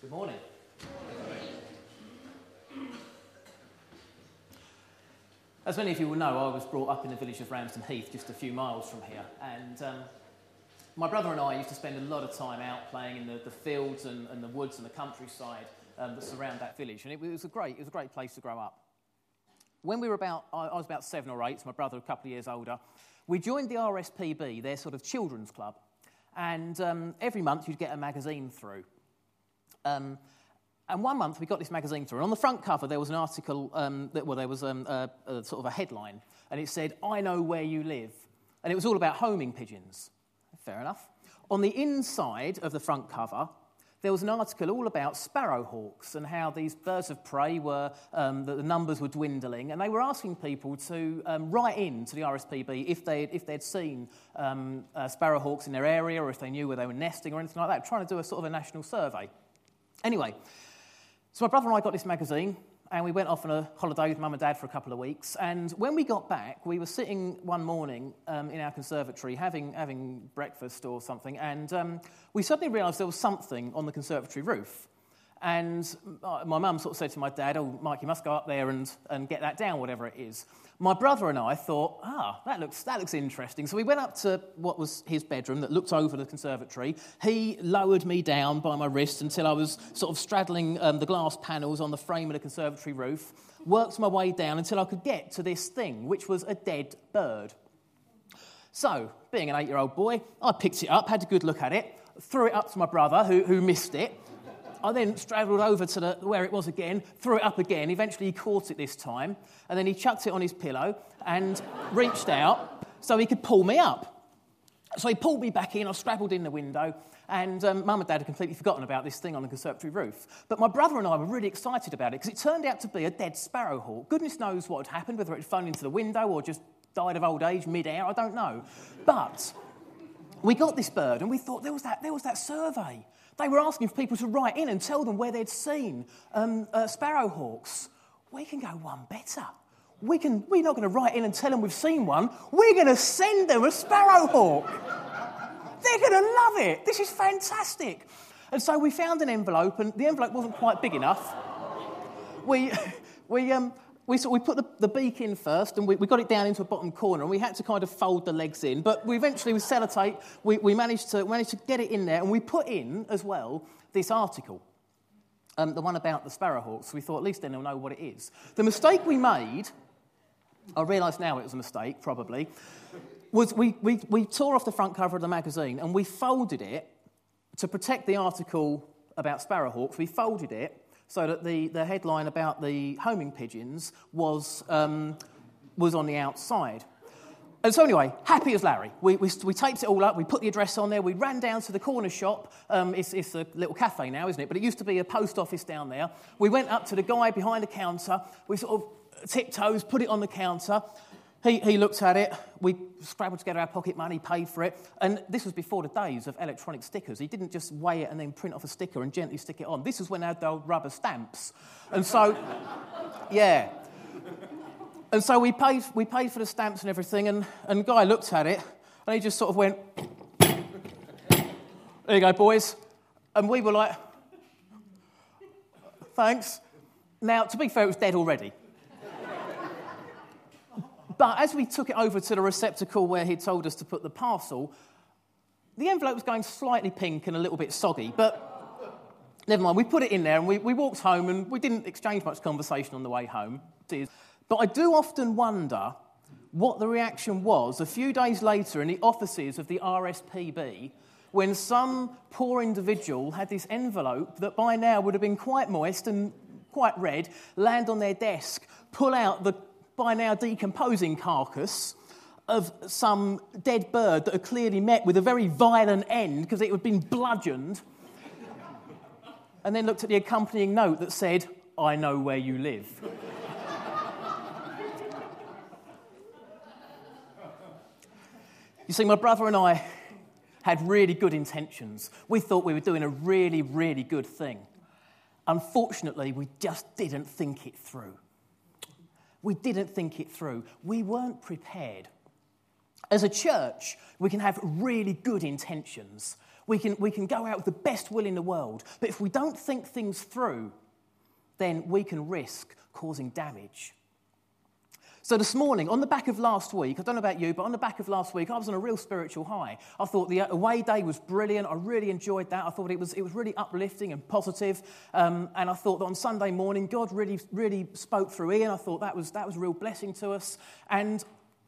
Good morning. As many of you will know, I was brought up in the village of Ramsden Heath, just a few miles from here. And um, my brother and I used to spend a lot of time out playing in the, the fields and, and the woods and the countryside um, that surround that village. And it, was a great, it was a great place to grow up. When we were about, I, I was about seven or eight, so my brother a couple of years older, we joined the RSPB, their sort of children's club. And um, every month you'd get a magazine through. Um, and one month we got this magazine through, and on the front cover there was an article, um, that, well, there was um, a, a, sort of a headline, and it said, I know where you live. And it was all about homing pigeons. Fair enough. On the inside of the front cover, there was an article all about sparrowhawks and how these birds of prey were, um, the numbers were dwindling. And they were asking people to um, write in to the RSPB if they'd, if they'd seen um, uh, sparrowhawks in their area or if they knew where they were nesting or anything like that, trying to do a sort of a national survey. Anyway, so my brother and I got this magazine, and we went off on a holiday with mum and dad for a couple of weeks. And when we got back, we were sitting one morning um, in our conservatory having, having breakfast or something, and um, we suddenly realised there was something on the conservatory roof. And my mum sort of said to my dad, Oh, Mike, you must go up there and, and get that down, whatever it is. My brother and I thought, Ah, that looks, that looks interesting. So we went up to what was his bedroom that looked over the conservatory. He lowered me down by my wrist until I was sort of straddling um, the glass panels on the frame of the conservatory roof, worked my way down until I could get to this thing, which was a dead bird. So, being an eight year old boy, I picked it up, had a good look at it, threw it up to my brother, who, who missed it. I then straddled over to the, where it was again, threw it up again. Eventually, he caught it this time, and then he chucked it on his pillow and reached out so he could pull me up. So he pulled me back in. I scrabbled in the window, and um, mum and dad had completely forgotten about this thing on the conservatory roof. But my brother and I were really excited about it because it turned out to be a dead sparrowhawk. Goodness knows what had happened, whether it had flown into the window or just died of old age mid-air, I don't know. But we got this bird, and we thought there was that, there was that survey. They were asking for people to write in and tell them where they'd seen um, uh, sparrowhawks. We can go one better. We can, we're not going to write in and tell them we've seen one. We're going to send them a sparrowhawk. They're going to love it. This is fantastic. And so we found an envelope, and the envelope wasn't quite big enough. We, we, um, we, so we put the, the, beak in first and we, we, got it down into a bottom corner and we had to kind of fold the legs in. But we eventually, with sellotape, we, we managed, to, managed to get it in there and we put in as well this article, um, the one about the sparrowhawks. We thought at least then they'll know what it is. The mistake we made, I realise now it was a mistake, probably, was we, we, we tore off the front cover of the magazine and we folded it to protect the article about sparrowhawks. We folded it so that the, the headline about the homing pigeons was, um, was on the outside. And so, anyway, happy as Larry. We, we, we, taped it all up, we put the address on there, we ran down to the corner shop. Um, it's, it's a little cafe now, isn't it? But it used to be a post office down there. We went up to the guy behind the counter, we sort of tiptoes, put it on the counter, he, he looked at it, we scrabbled together our pocket money, paid for it, and this was before the days of electronic stickers. He didn't just weigh it and then print off a sticker and gently stick it on. This is when they had the old rubber stamps. And so, yeah. And so we paid, we paid for the stamps and everything, and, and Guy looked at it, and he just sort of went, There you go, boys. And we were like, Thanks. Now, to be fair, it was dead already. But as we took it over to the receptacle where he told us to put the parcel, the envelope was going slightly pink and a little bit soggy. But never mind, we put it in there and we, we walked home and we didn't exchange much conversation on the way home. But I do often wonder what the reaction was a few days later in the offices of the RSPB when some poor individual had this envelope that by now would have been quite moist and quite red land on their desk, pull out the by now decomposing carcass of some dead bird that had clearly met with a very violent end because it had been bludgeoned, and then looked at the accompanying note that said, I know where you live. you see, my brother and I had really good intentions. We thought we were doing a really, really good thing. Unfortunately, we just didn't think it through. We didn't think it through. We weren't prepared. As a church, we can have really good intentions. We can, we can go out with the best will in the world, but if we don't think things through, then we can risk causing damage. So, this morning, on the back of last week, I don't know about you, but on the back of last week, I was on a real spiritual high. I thought the away day was brilliant. I really enjoyed that. I thought it was, it was really uplifting and positive. Um, and I thought that on Sunday morning, God really, really spoke through Ian. I thought that was, that was a real blessing to us. And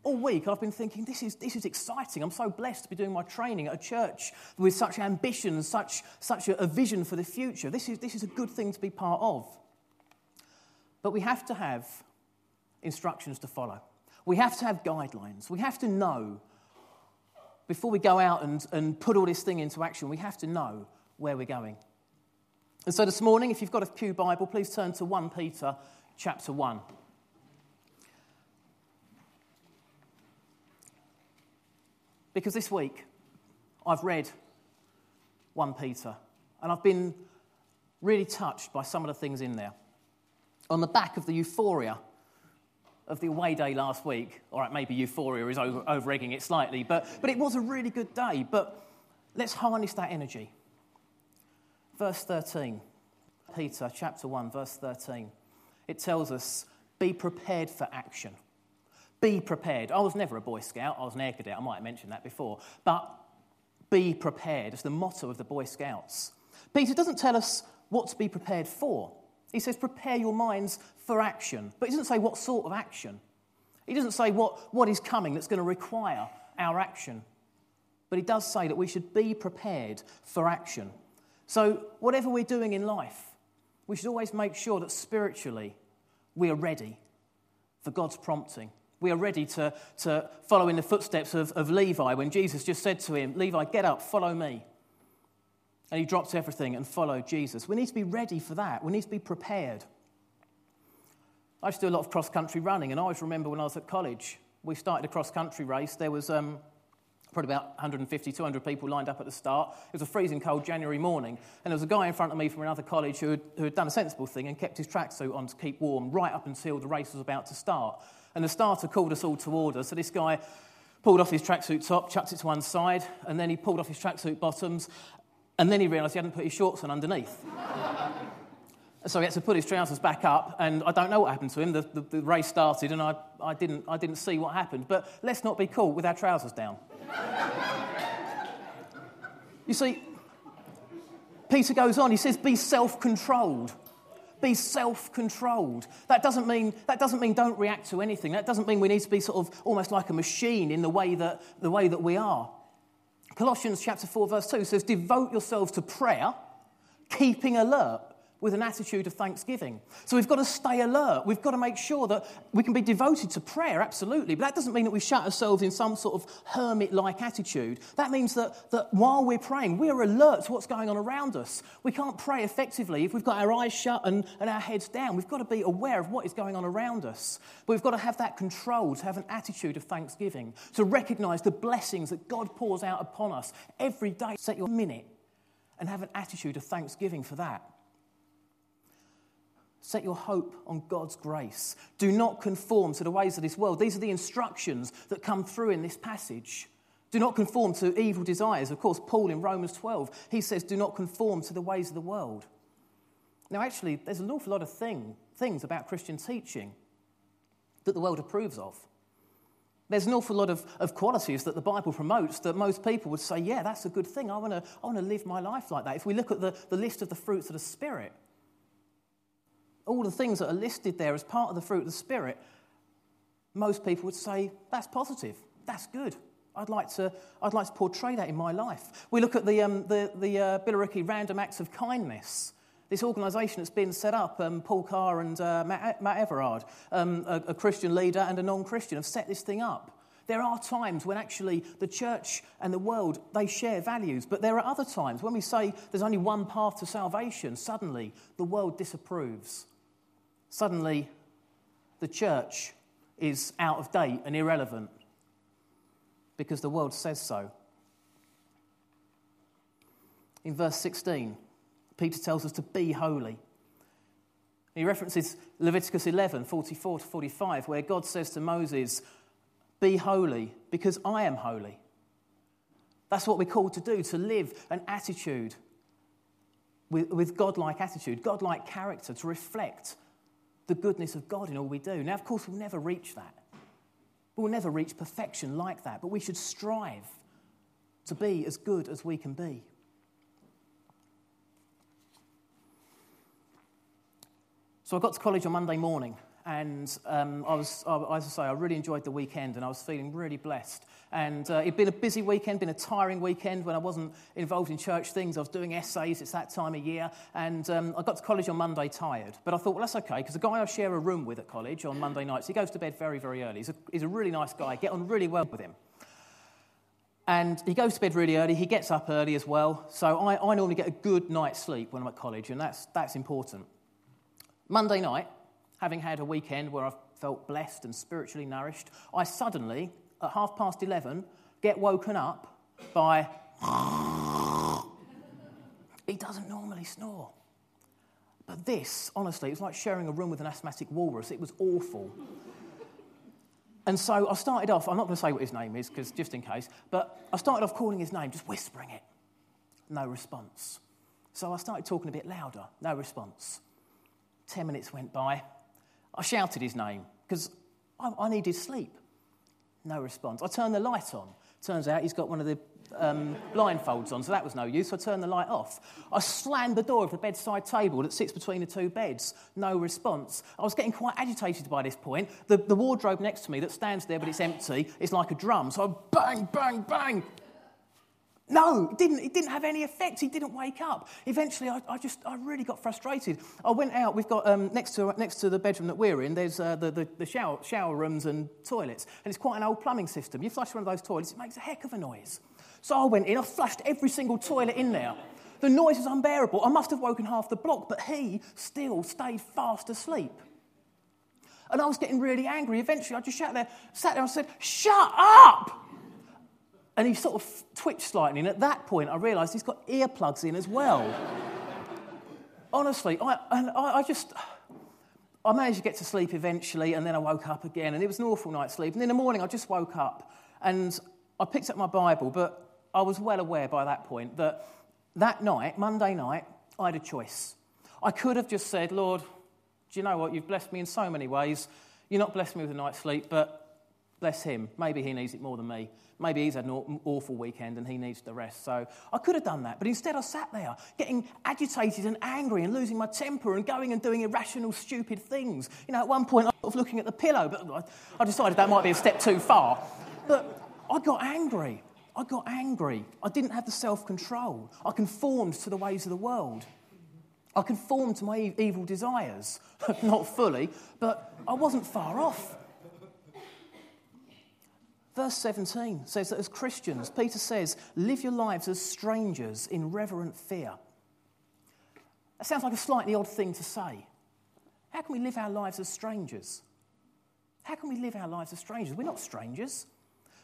all week I've been thinking, this is, this is exciting. I'm so blessed to be doing my training at a church with such ambition and such, such a, a vision for the future. This is, this is a good thing to be part of. But we have to have instructions to follow. We have to have guidelines. We have to know, before we go out and, and put all this thing into action, we have to know where we're going. And so this morning, if you've got a Pew Bible, please turn to 1 Peter chapter 1. Because this week, I've read 1 Peter, and I've been really touched by some of the things in there. On the back of the euphoria of the away day last week. All right, maybe euphoria is over, over egging it slightly, but, but it was a really good day. But let's harness that energy. Verse 13, Peter chapter 1, verse 13. It tells us, be prepared for action. Be prepared. I was never a Boy Scout, I was an Air Cadet, I might have mentioned that before. But be prepared is the motto of the Boy Scouts. Peter doesn't tell us what to be prepared for. He says, prepare your minds for action. But he doesn't say what sort of action. He doesn't say what, what is coming that's going to require our action. But he does say that we should be prepared for action. So, whatever we're doing in life, we should always make sure that spiritually we are ready for God's prompting. We are ready to, to follow in the footsteps of, of Levi when Jesus just said to him, Levi, get up, follow me and he dropped everything and followed Jesus. We need to be ready for that. We need to be prepared. I used to do a lot of cross country running, and I always remember when I was at college, we started a cross country race. There was um, probably about 150, 200 people lined up at the start. It was a freezing cold January morning, and there was a guy in front of me from another college who had, who had done a sensible thing and kept his tracksuit on to keep warm right up until the race was about to start. And the starter called us all to order, so this guy pulled off his tracksuit top, chucked it to one side, and then he pulled off his tracksuit bottoms and then he realised he hadn't put his shorts on underneath. so he had to put his trousers back up, and I don't know what happened to him. The, the, the race started, and I, I, didn't, I didn't see what happened. But let's not be caught with our trousers down. you see, Peter goes on, he says, be self controlled. Be self controlled. That doesn't, mean, that doesn't mean don't react to anything. That doesn't mean we need to be sort of almost like a machine in the way that, the way that we are. Colossians chapter 4, verse 2 says, Devote yourselves to prayer, keeping alert with an attitude of thanksgiving. So we've got to stay alert. We've got to make sure that we can be devoted to prayer, absolutely. But that doesn't mean that we shut ourselves in some sort of hermit like attitude. That means that, that while we're praying, we're alert to what's going on around us. We can't pray effectively if we've got our eyes shut and, and our heads down. We've got to be aware of what is going on around us. But we've got to have that control, to have an attitude of thanksgiving, to recognize the blessings that God pours out upon us every day. Set your minute and have an attitude of thanksgiving for that. Set your hope on God's grace. Do not conform to the ways of this world. These are the instructions that come through in this passage. Do not conform to evil desires. Of course, Paul in Romans 12, he says, Do not conform to the ways of the world. Now, actually, there's an awful lot of thing, things about Christian teaching that the world approves of. There's an awful lot of, of qualities that the Bible promotes that most people would say, Yeah, that's a good thing. I want to I wanna live my life like that. If we look at the, the list of the fruits of the Spirit, all the things that are listed there as part of the fruit of the Spirit, most people would say, that's positive, that's good. I'd like to, I'd like to portray that in my life. We look at the, um, the, the uh, Billericay Random Acts of Kindness. This organisation that's been set up, um, Paul Carr and uh, Matt, Matt, Everard, um, a, a Christian leader and a non Christian, have set this thing up. There are times when actually the church and the world, they share values. But there are other times when we say there's only one path to salvation, suddenly the world disapproves. Suddenly, the church is out of date and irrelevant because the world says so. In verse 16, Peter tells us to be holy. He references Leviticus 11, 44 to 45, where God says to Moses, Be holy because I am holy. That's what we're called to do, to live an attitude with, with God-like attitude, God-like character, to reflect the goodness of God in all we do. Now, of course, we'll never reach that. We'll never reach perfection like that, but we should strive to be as good as we can be. So I got to college on Monday morning, and um, I was, I, as I say, I really enjoyed the weekend, and I was feeling really blessed. And uh, it'd been a busy weekend, been a tiring weekend when I wasn't involved in church things. I was doing essays, it's that time of year, and um, I got to college on Monday tired. But I thought, well, that's okay, because the guy I share a room with at college on Monday nights, he goes to bed very, very early. He's a, he's a really nice guy, I get on really well with him. And he goes to bed really early, he gets up early as well. So I, I normally get a good night's sleep when I'm at college, and that's, that's important. Monday night, having had a weekend where I've felt blessed and spiritually nourished, I suddenly, at half past 11, get woken up by. he doesn't normally snore. But this, honestly, it was like sharing a room with an asthmatic walrus. It was awful. and so I started off, I'm not going to say what his name is, because just in case, but I started off calling his name, just whispering it. No response. So I started talking a bit louder. No response. Ten minutes went by. I shouted his name because I, I, needed sleep. No response. I turned the light on. Turns out he's got one of the um, blindfolds on, so that was no use. So I turned the light off. I slammed the door of the bedside table that sits between the two beds. No response. I was getting quite agitated by this point. The, the wardrobe next to me that stands there but it's empty is like a drum. So I bang, bang, bang. No, it didn't, it didn't have any effect. He didn't wake up. Eventually, I, I just, I really got frustrated. I went out. We've got, um, next, to, next to the bedroom that we're in, there's uh, the, the, the shower, shower rooms and toilets. And it's quite an old plumbing system. You flush one of those toilets, it makes a heck of a noise. So I went in, I flushed every single toilet in there. The noise was unbearable. I must have woken half the block, but he still stayed fast asleep. And I was getting really angry. Eventually, I just sat there, sat there and said, Shut up! And he sort of twitched slightly. And at that point, I realised he's got earplugs in as well. Honestly, I, and I, I just. I managed to get to sleep eventually, and then I woke up again, and it was an awful night's sleep. And in the morning, I just woke up, and I picked up my Bible, but I was well aware by that point that that night, Monday night, I had a choice. I could have just said, Lord, do you know what? You've blessed me in so many ways. You're not blessed me with a night's sleep, but bless him. Maybe he needs it more than me. Maybe he's had an awful weekend and he needs the rest. So I could have done that. But instead, I sat there getting agitated and angry and losing my temper and going and doing irrational, stupid things. You know, at one point, I was looking at the pillow, but I decided that might be a step too far. But I got angry. I got angry. I didn't have the self control. I conformed to the ways of the world. I conformed to my evil desires. Not fully, but I wasn't far off. Verse 17 says that as Christians, Peter says, live your lives as strangers in reverent fear. That sounds like a slightly odd thing to say. How can we live our lives as strangers? How can we live our lives as strangers? We're not strangers.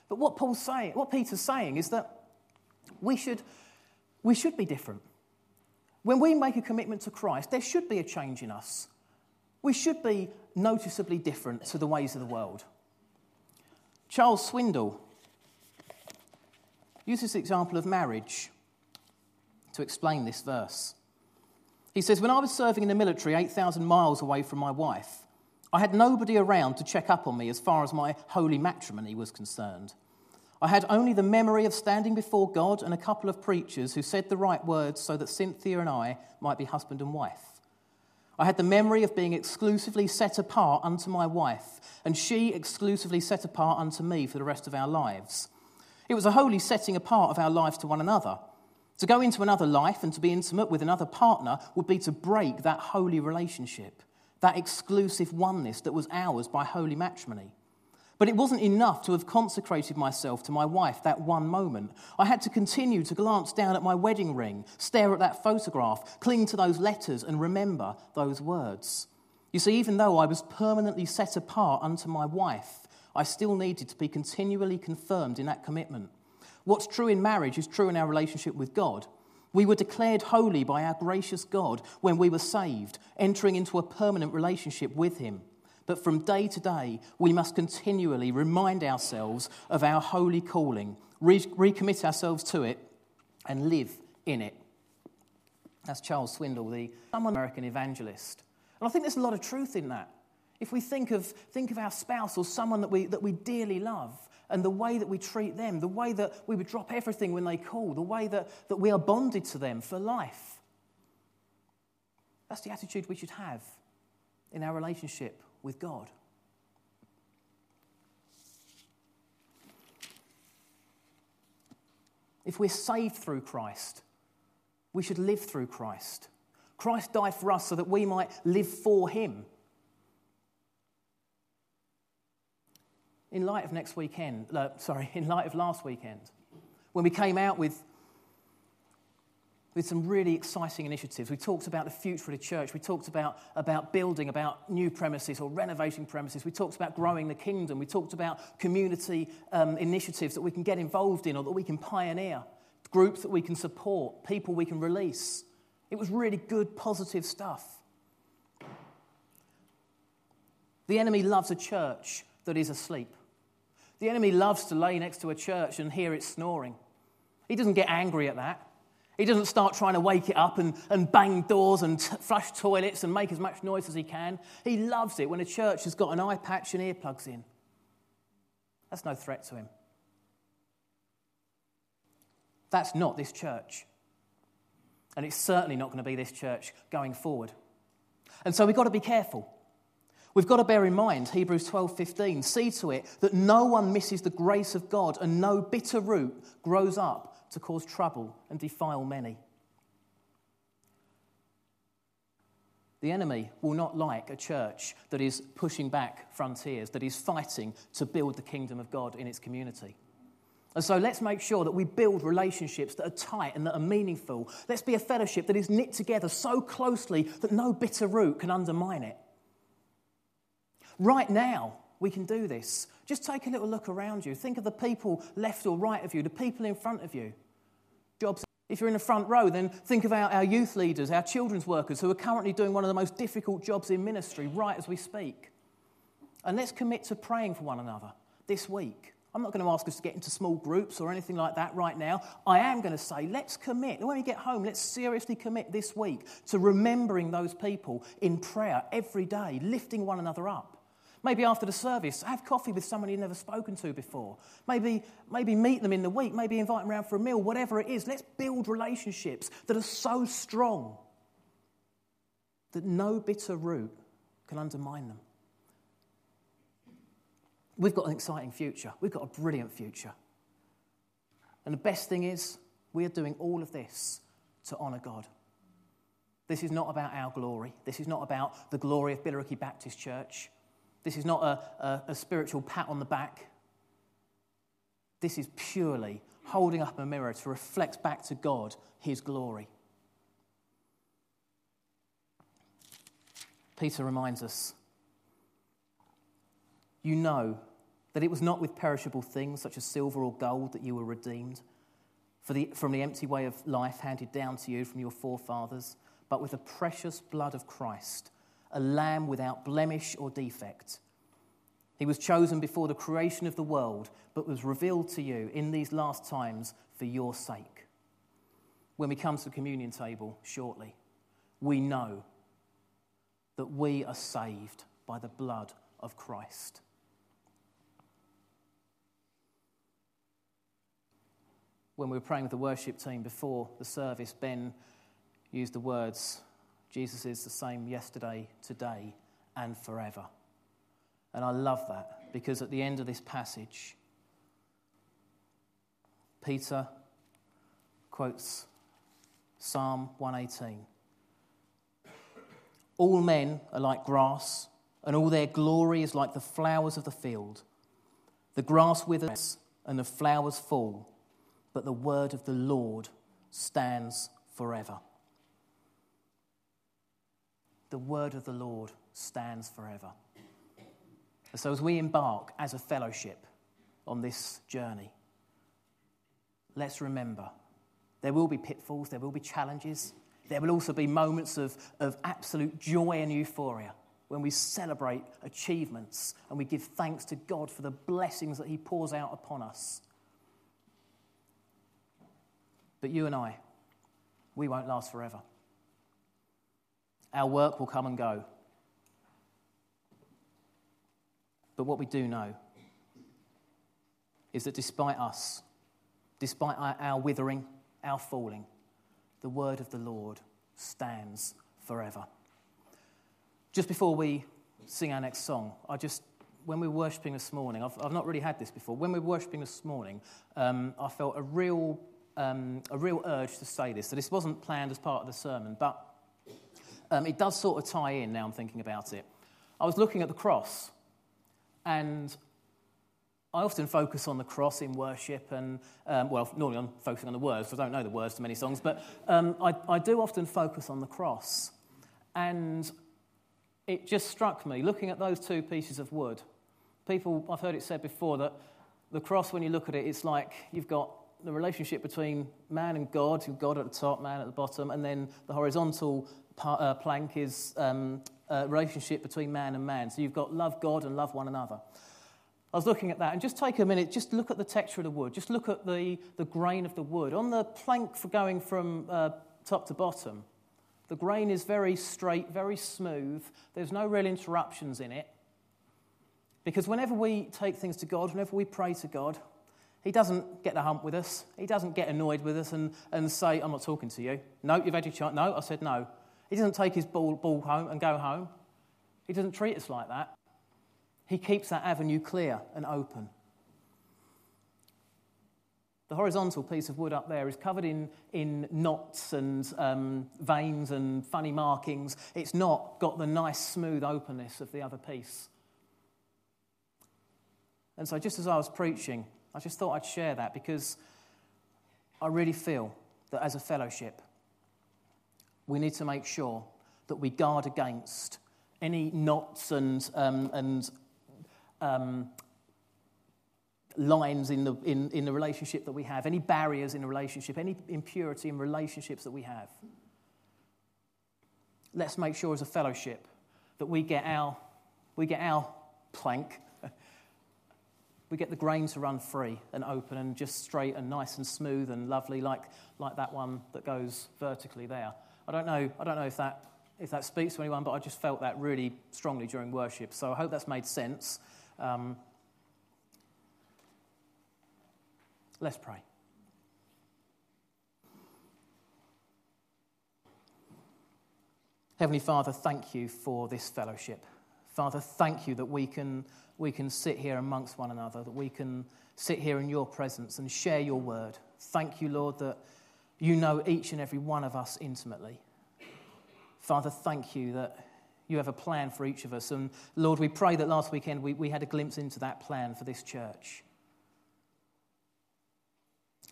But what Paul's saying, what Peter's saying is that we should, we should be different. When we make a commitment to Christ, there should be a change in us. We should be noticeably different to the ways of the world. Charles Swindoll uses the example of marriage to explain this verse. He says, When I was serving in the military 8,000 miles away from my wife, I had nobody around to check up on me as far as my holy matrimony was concerned. I had only the memory of standing before God and a couple of preachers who said the right words so that Cynthia and I might be husband and wife. I had the memory of being exclusively set apart unto my wife, and she exclusively set apart unto me for the rest of our lives. It was a holy setting apart of our lives to one another. To go into another life and to be intimate with another partner would be to break that holy relationship, that exclusive oneness that was ours by holy matrimony. But it wasn't enough to have consecrated myself to my wife that one moment. I had to continue to glance down at my wedding ring, stare at that photograph, cling to those letters, and remember those words. You see, even though I was permanently set apart unto my wife, I still needed to be continually confirmed in that commitment. What's true in marriage is true in our relationship with God. We were declared holy by our gracious God when we were saved, entering into a permanent relationship with Him. But from day to day, we must continually remind ourselves of our holy calling, re- recommit ourselves to it, and live in it. That's Charles Swindoll, the American evangelist. And I think there's a lot of truth in that. If we think of, think of our spouse or someone that we, that we dearly love and the way that we treat them, the way that we would drop everything when they call, the way that, that we are bonded to them for life, that's the attitude we should have in our relationship with God. If we're saved through Christ, we should live through Christ. Christ died for us so that we might live for Him. In light of next weekend, uh, sorry, in light of last weekend, when we came out with, with some really exciting initiatives, we talked about the future of the church, we talked about, about building, about new premises or renovating premises, we talked about growing the kingdom, we talked about community um, initiatives that we can get involved in or that we can pioneer, groups that we can support, people we can release. It was really good, positive stuff. The enemy loves a church that is asleep. The enemy loves to lay next to a church and hear it snoring. He doesn't get angry at that. He doesn't start trying to wake it up and, and bang doors and t- flush toilets and make as much noise as he can. He loves it when a church has got an eye patch and earplugs in. That's no threat to him. That's not this church. And it's certainly not going to be this church going forward. And so we've got to be careful. We've got to bear in mind Hebrews 12:15. See to it that no one misses the grace of God and no bitter root grows up to cause trouble and defile many. The enemy will not like a church that is pushing back frontiers, that is fighting to build the kingdom of God in its community. And so let's make sure that we build relationships that are tight and that are meaningful. Let's be a fellowship that is knit together so closely that no bitter root can undermine it. Right now, we can do this. Just take a little look around you. Think of the people left or right of you, the people in front of you. Jobs. If you're in the front row, then think of our, our youth leaders, our children's workers who are currently doing one of the most difficult jobs in ministry right as we speak. And let's commit to praying for one another this week. I'm not going to ask us to get into small groups or anything like that right now. I am going to say, let's commit. When we get home, let's seriously commit this week to remembering those people in prayer every day, lifting one another up. Maybe after the service, have coffee with someone you've never spoken to before. Maybe, maybe meet them in the week. Maybe invite them around for a meal, whatever it is. Let's build relationships that are so strong that no bitter root can undermine them. We've got an exciting future. We've got a brilliant future. And the best thing is, we are doing all of this to honour God. This is not about our glory. This is not about the glory of Billericay Baptist Church. This is not a, a, a spiritual pat on the back. This is purely holding up a mirror to reflect back to God his glory. Peter reminds us you know that it was not with perishable things such as silver or gold that you were redeemed the, from the empty way of life handed down to you from your forefathers, but with the precious blood of Christ, a lamb without blemish or defect. He was chosen before the creation of the world, but was revealed to you in these last times for your sake. When we come to the communion table shortly, we know that we are saved by the blood of Christ. when we were praying with the worship team before the service, Ben used the words, Jesus is the same yesterday, today, and forever. And I love that because at the end of this passage, Peter quotes Psalm 118. All men are like grass, and all their glory is like the flowers of the field. The grass withers and the flowers fall but the word of the Lord stands forever. The word of the Lord stands forever. So, as we embark as a fellowship on this journey, let's remember there will be pitfalls, there will be challenges, there will also be moments of, of absolute joy and euphoria when we celebrate achievements and we give thanks to God for the blessings that He pours out upon us. But you and I, we won't last forever. Our work will come and go. But what we do know is that despite us, despite our, withering, our falling, the word of the Lord stands forever. Just before we sing our next song, I just, when we were worshipping this morning, I've, I've not really had this before. When we were worshipping this morning, um, I felt a real, um, a real urge to say this. So this wasn't planned as part of the sermon, but um, it does sort of tie in now I'm thinking about it. I was looking at the cross, and I often focus on the cross in worship, and um, well, normally I'm focusing on the words, because I don't know the words to many songs, but um, I, I do often focus on the cross. And it just struck me, looking at those two pieces of wood. People, I've heard it said before that the cross, when you look at it, it's like you've got the relationship between man and God, God at the top, man at the bottom, and then the horizontal uh, plank is um, a relationship between man and man. So you've got love God and love one another. I was looking at that, and just take a minute, just look at the texture of the wood, just look at the, the grain of the wood. On the plank for going from uh, top to bottom, the grain is very straight, very smooth. There's no real interruptions in it. Because whenever we take things to God, whenever we pray to God, He doesn't get the hump with us. He doesn't get annoyed with us and, and say, I'm not talking to you. No, you've had your chance. No, I said no. He doesn't take his ball, ball home and go home. He doesn't treat us like that. He keeps that avenue clear and open. The horizontal piece of wood up there is covered in, in knots and um, veins and funny markings. It's not got the nice, smooth openness of the other piece. And so, just as I was preaching, I just thought I'd share that because I really feel that as a fellowship, we need to make sure that we guard against any knots and, um, and um, lines in the, in, in the relationship that we have, any barriers in a relationship, any impurity in relationships that we have. Let's make sure as a fellowship that we get our, we get our plank, we get the grain to run free and open and just straight and nice and smooth and lovely, like, like that one that goes vertically there. I don't know, I don't know if, that, if that speaks to anyone, but I just felt that really strongly during worship. So I hope that's made sense. Um, let's pray. Heavenly Father, thank you for this fellowship. Father, thank you that we can, we can sit here amongst one another, that we can sit here in your presence and share your word. Thank you, Lord, that you know each and every one of us intimately. Father, thank you that you have a plan for each of us. And Lord, we pray that last weekend we, we had a glimpse into that plan for this church.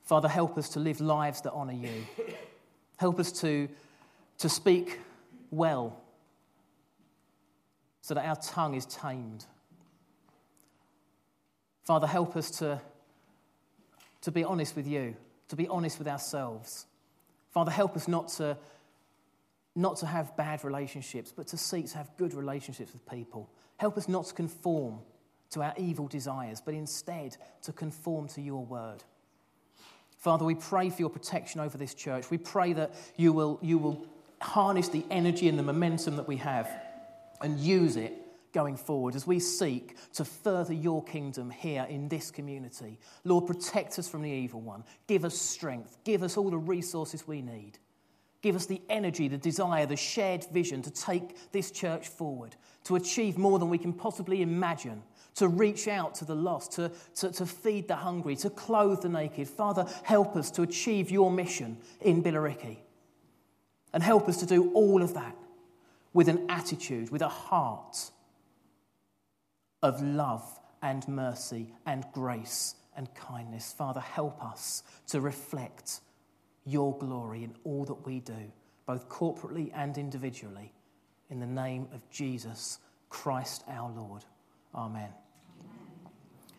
Father, help us to live lives that honour you. Help us to, to speak well so that our tongue is tamed. Father, help us to, to be honest with you to be honest with ourselves. Father, help us not to, not to have bad relationships, but to seek to have good relationships with people. Help us not to conform to our evil desires, but instead to conform to your word. Father, we pray for your protection over this church. We pray that you will, you will harness the energy and the momentum that we have and use it going forward as we seek to further your kingdom here in this community. Lord, protect us from the evil one. Give us strength. Give us all the resources we need. Give us the energy, the desire, the shared vision to take this church forward, to achieve more than we can possibly imagine, to reach out to the lost, to, to, to feed the hungry, to clothe the naked. Father, help us to achieve your mission in Billericay. And help us to do all of that with an attitude, with a heart of love and mercy and grace and kindness. Father, help us to reflect your glory in all that we do, both corporately and individually. In the name of Jesus Christ our Lord. Amen.